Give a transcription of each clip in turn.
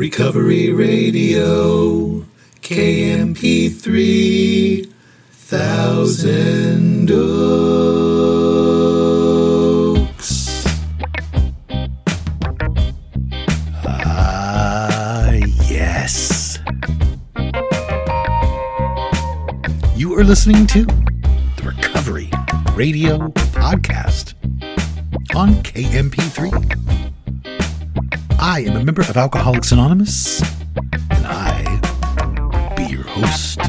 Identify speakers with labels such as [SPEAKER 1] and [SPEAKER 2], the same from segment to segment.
[SPEAKER 1] Recovery Radio, KMP3, Thousand Oaks.
[SPEAKER 2] Ah, yes. You are listening to the Recovery Radio Podcast on KMP3. I am a member of Alcoholics Anonymous, and I be your host.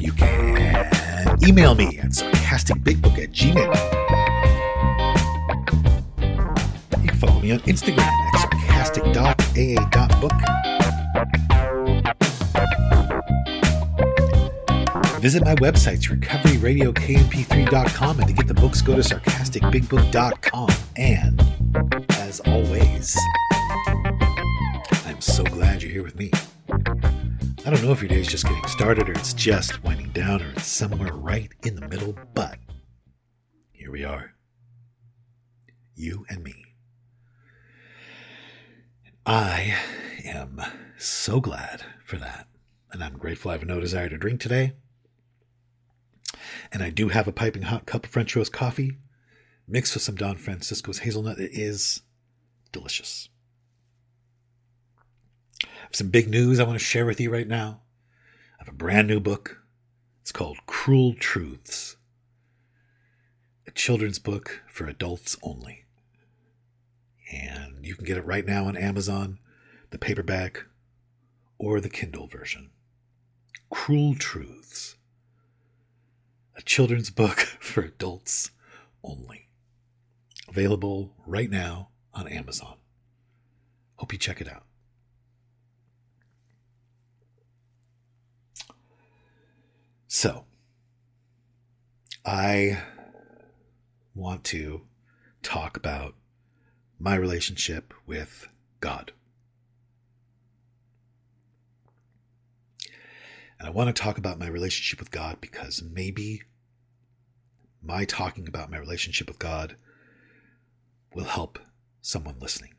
[SPEAKER 2] You can email me at sarcasticbigbook at gmail. You can follow me on Instagram at sarcastic.aa.book. Visit my websites, recoveryradiokmp3.com, and to get the books, go to sarcasticbigbook.com. And as always, I'm so glad you're here with me. I don't know if your day's just getting started, or it's just winding down, or it's somewhere right in the middle, but here we are. You and me. I am so glad for that. And I'm grateful I have no desire to drink today. And I do have a piping hot cup of French roast coffee mixed with some Don Francisco's hazelnut. It is delicious. I have some big news I want to share with you right now. I have a brand new book. It's called Cruel Truths, a children's book for adults only. And you can get it right now on Amazon, the paperback or the Kindle version. Cruel Truths, a children's book for adults only. Available right now on Amazon. Hope you check it out. So, I want to talk about my relationship with God. And I want to talk about my relationship with God because maybe my talking about my relationship with God will help someone listening.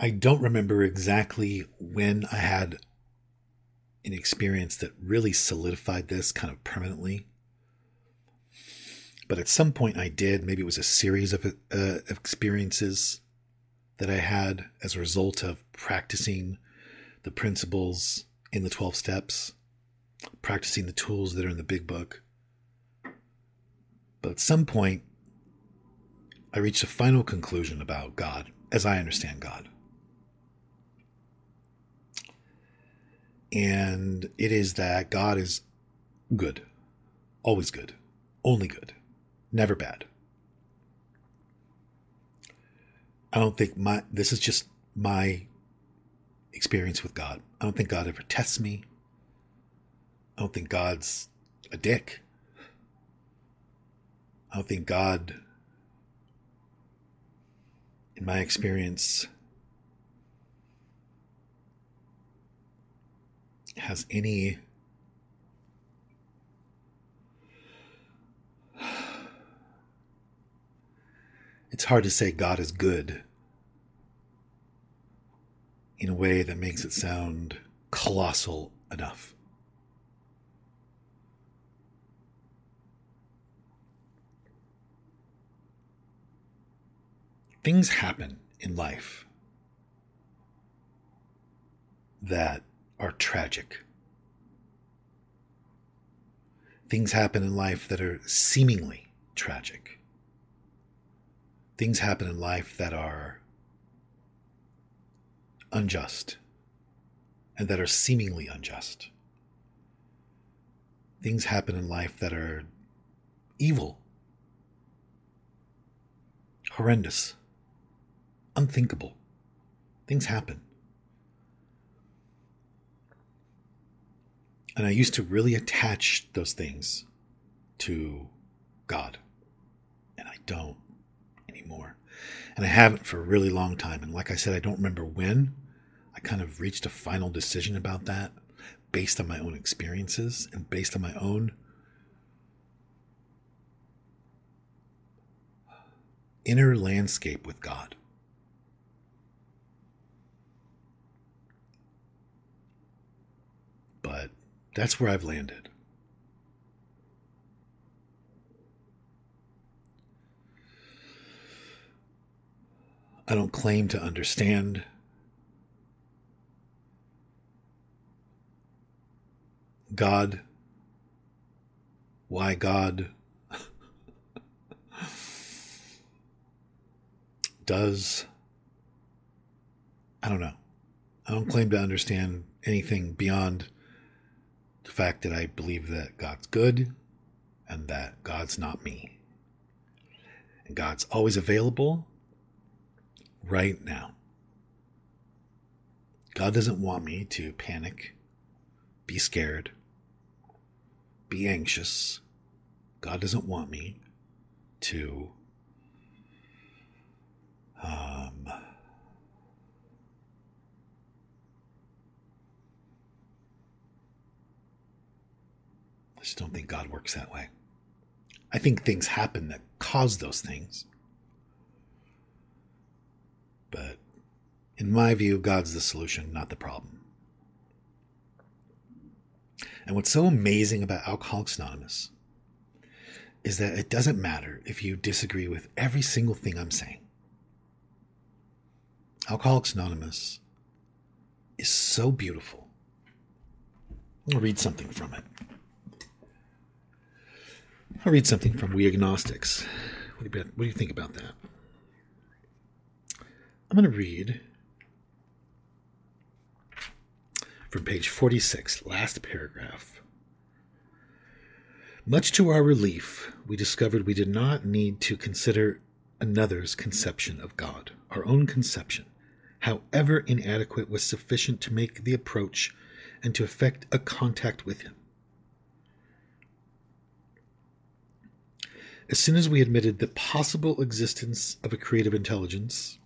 [SPEAKER 2] I don't remember exactly when I had an experience that really solidified this kind of permanently. But at some point I did. Maybe it was a series of, uh, experiences that I had as a result of practicing the principles in the 12 steps, practicing the tools that are in the big book. But at some point, I reached a final conclusion about God as I understand God. And it is that God is good, always good, only good, never bad. I don't think my this is just my experience with God. I don't think God ever tests me. I don't think God's a dick. I don't think God, in my experience, has any it's hard to say God is good in a way that makes it sound colossal enough. Things happen in life that are tragic. Things happen in life that are seemingly tragic things happen in life that are unjust and that are seemingly unjust. Things happen in life that are evil, horrendous, unthinkable. Things happen. And I used to really attach those things to God. And I don't anymore. And I haven't for a really long time. And like I said, I don't remember when I kind of reached a final decision about that based on my own experiences and based on my own inner landscape with God. But that's where I've landed. I don't claim to understand God, why God does. I don't know. I don't claim to understand anything beyond the fact that I believe that God's good and that God's not me. And God's always available right now. God doesn't want me to panic, be scared, be anxious. God doesn't want me to um, I just don't think God works that way. I think things happen that cause those things. But in my view, God's the solution, not the problem. And what's so amazing about Alcoholics Anonymous is that it doesn't matter if you disagree with every single thing I'm saying. Alcoholics Anonymous is so beautiful. I'll read something from it. I'll read something from We Agnostics. What do you, what do you think about that? I'm going to read from page 46, last paragraph. Much to our relief, we discovered we did not need to consider another's conception of God. Our own conception, however inadequate, was sufficient to make the approach and to effect a contact with Him. As soon as we admitted the possible existence of a creative intelligence,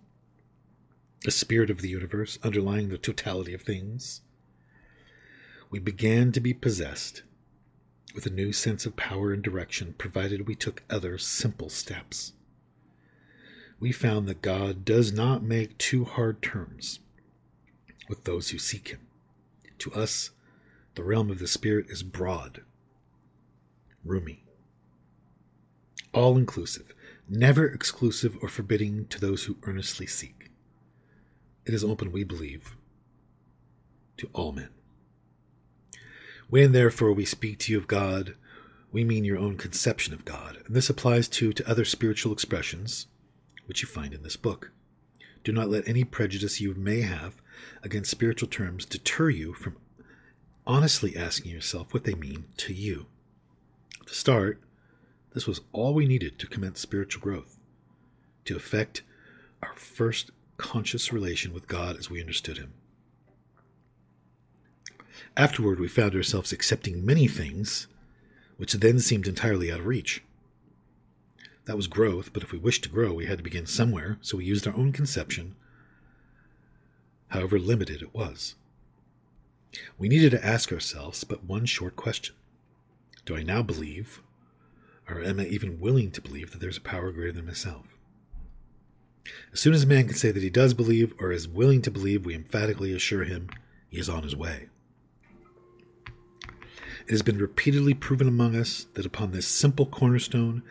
[SPEAKER 2] a spirit of the universe underlying the totality of things, we began to be possessed with a new sense of power and direction, provided we took other simple steps. We found that God does not make too hard terms with those who seek Him. To us, the realm of the Spirit is broad, roomy, all inclusive, never exclusive or forbidding to those who earnestly seek. It is open, we believe, to all men. When therefore we speak to you of God, we mean your own conception of God, and this applies too to other spiritual expressions which you find in this book. Do not let any prejudice you may have against spiritual terms deter you from honestly asking yourself what they mean to you. To start, this was all we needed to commence spiritual growth, to effect our first conscious relation with God as we understood Him. Afterward, we found ourselves accepting many things which then seemed entirely out of reach. That was growth, but if we wished to grow, we had to begin somewhere, so we used our own conception, however limited it was. We needed to ask ourselves but one short question Do I now believe, or am I even willing to believe, that there's a power greater than myself? As soon as a man can say that he does believe or is willing to believe, we emphatically assure him he is on his way. It has been repeatedly proven among us that upon this simple cornerstone,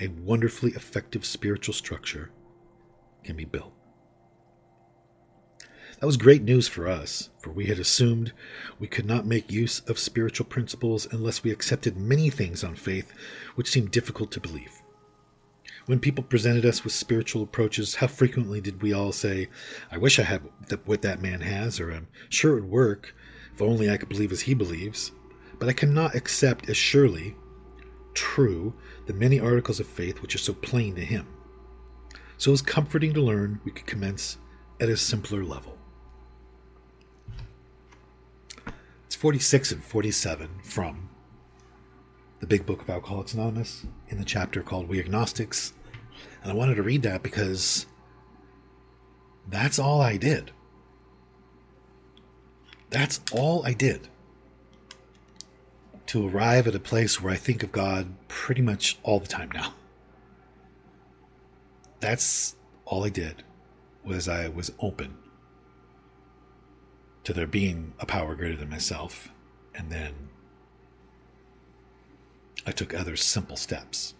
[SPEAKER 2] a wonderfully effective spiritual structure can be built. That was great news for us, for we had assumed we could not make use of spiritual principles unless we accepted many things on faith which seemed difficult to believe. When people presented us with spiritual approaches, how frequently did we all say, I wish I had what that man has, or I'm sure it would work if only I could believe as he believes, but I cannot accept as surely true the many articles of faith which are so plain to him. So it was comforting to learn we could commence at a simpler level. It's 46 and 47 from the Big Book of Alcoholics Anonymous in the chapter called We Agnostics. And I wanted to read that because that's all I did. That's all I did to arrive at a place where I think of God pretty much all the time now. that's all I did was I was open to there being a power greater than myself, and then I took other simple steps.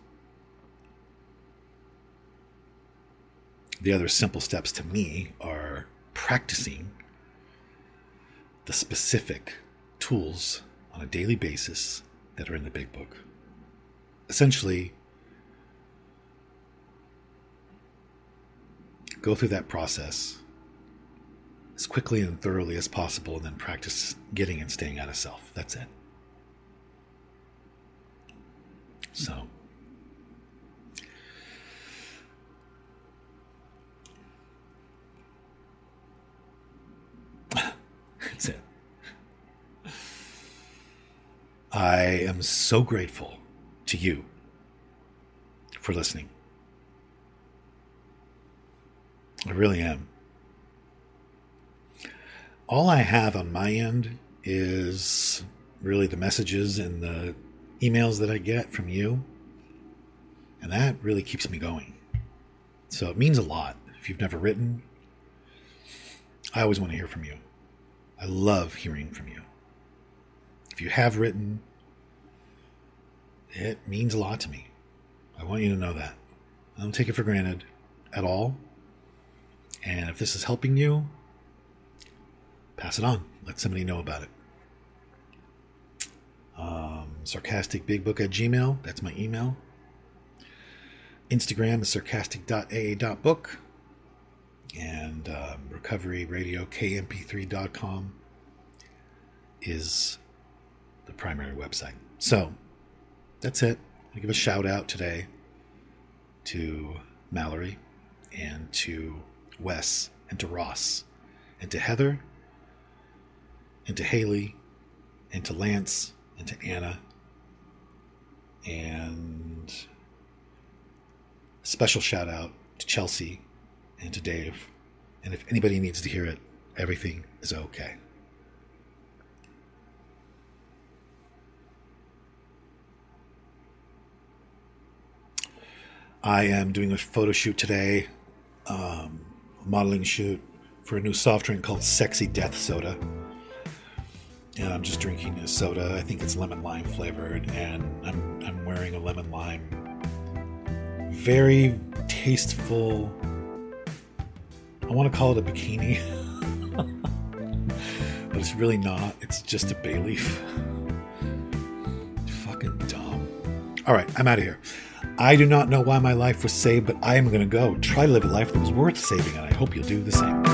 [SPEAKER 2] The other simple steps to me are practicing the specific tools on a daily basis that are in the big book. Essentially, go through that process as quickly and thoroughly as possible, and then practice getting and staying out of self. That's it. So, that's it. I am so grateful to you for listening. I really am. All I have on my end is really the messages and the emails that I get from you. And that really keeps me going. So it means a lot. If you've never written, I always want to hear from you. I love hearing from you. If you have written, it means a lot to me. I want you to know that. I don't take it for granted at all. And if this is helping you, pass it on. Let somebody know about it. Um, sarcasticbigbook at gmail. That's my email. Instagram is sarcastic.aa.book. And um, recoveryradiokmp3.com is the primary website. So that's it. I give a shout out today to Mallory and to Wes and to Ross and to Heather and to Haley and to Lance and to Anna and special shout out to Chelsea and to Dave. And if anybody needs to hear it, everything is okay. I am doing a photo shoot today, um, modeling shoot for a new soft drink called Sexy Death Soda. And I'm just drinking a soda. I think it's lemon lime flavored, and I'm, I'm wearing a lemon lime. Very tasteful. I want to call it a bikini, but it's really not. It's just a bay leaf. Fucking dumb. All right, I'm out of here. I do not know why my life was saved, but I am going to go try to live a life that was worth saving, and I hope you'll do the same.